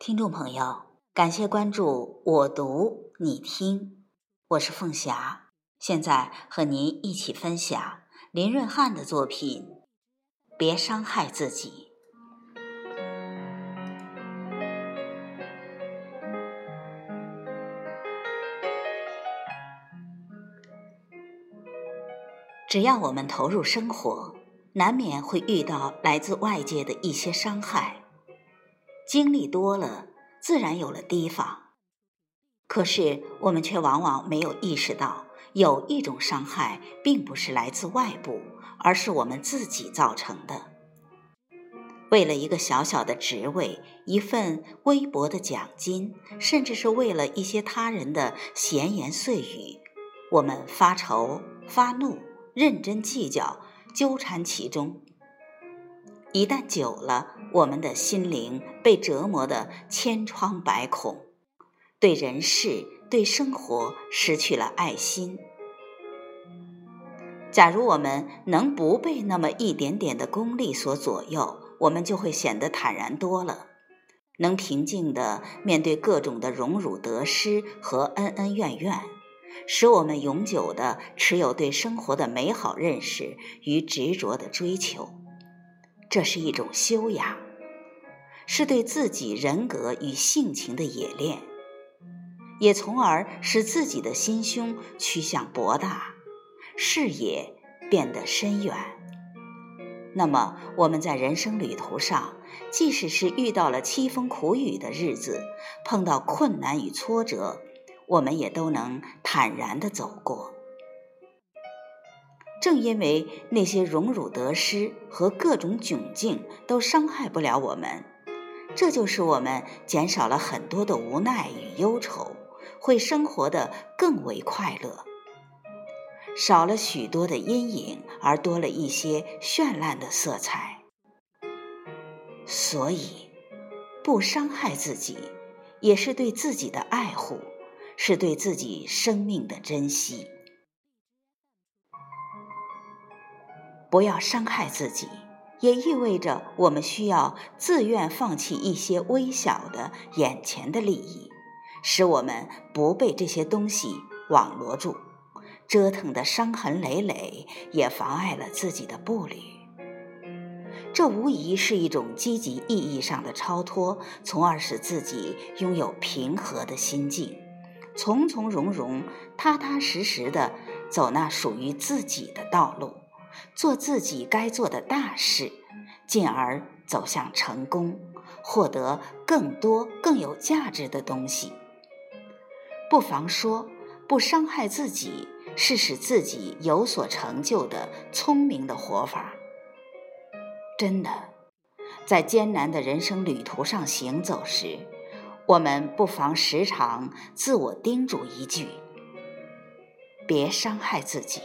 听众朋友，感谢关注我读你听，我是凤霞，现在和您一起分享林润汉的作品《别伤害自己》。只要我们投入生活，难免会遇到来自外界的一些伤害。经历多了，自然有了提防。可是我们却往往没有意识到，有一种伤害并不是来自外部，而是我们自己造成的。为了一个小小的职位、一份微薄的奖金，甚至是为了一些他人的闲言碎语，我们发愁、发怒、认真计较、纠缠其中。一旦久了，我们的心灵被折磨得千疮百孔，对人世、对生活失去了爱心。假如我们能不被那么一点点的功利所左右，我们就会显得坦然多了，能平静地面对各种的荣辱得失和恩恩怨怨，使我们永久地持有对生活的美好认识与执着的追求。这是一种修养，是对自己人格与性情的冶炼，也从而使自己的心胸趋向博大，视野变得深远。那么，我们在人生旅途上，即使是遇到了凄风苦雨的日子，碰到困难与挫折，我们也都能坦然地走过。正因为那些荣辱得失和各种窘境都伤害不了我们，这就使我们减少了很多的无奈与忧愁，会生活的更为快乐，少了许多的阴影，而多了一些绚烂的色彩。所以，不伤害自己，也是对自己的爱护，是对自己生命的珍惜。不要伤害自己，也意味着我们需要自愿放弃一些微小的眼前的利益，使我们不被这些东西网罗住，折腾的伤痕累累，也妨碍了自己的步履。这无疑是一种积极意义上的超脱，从而使自己拥有平和的心境，从从容容、踏踏实实的走那属于自己的道路。做自己该做的大事，进而走向成功，获得更多更有价值的东西。不妨说，不伤害自己是使自己有所成就的聪明的活法。真的，在艰难的人生旅途上行走时，我们不妨时常自我叮嘱一句：别伤害自己。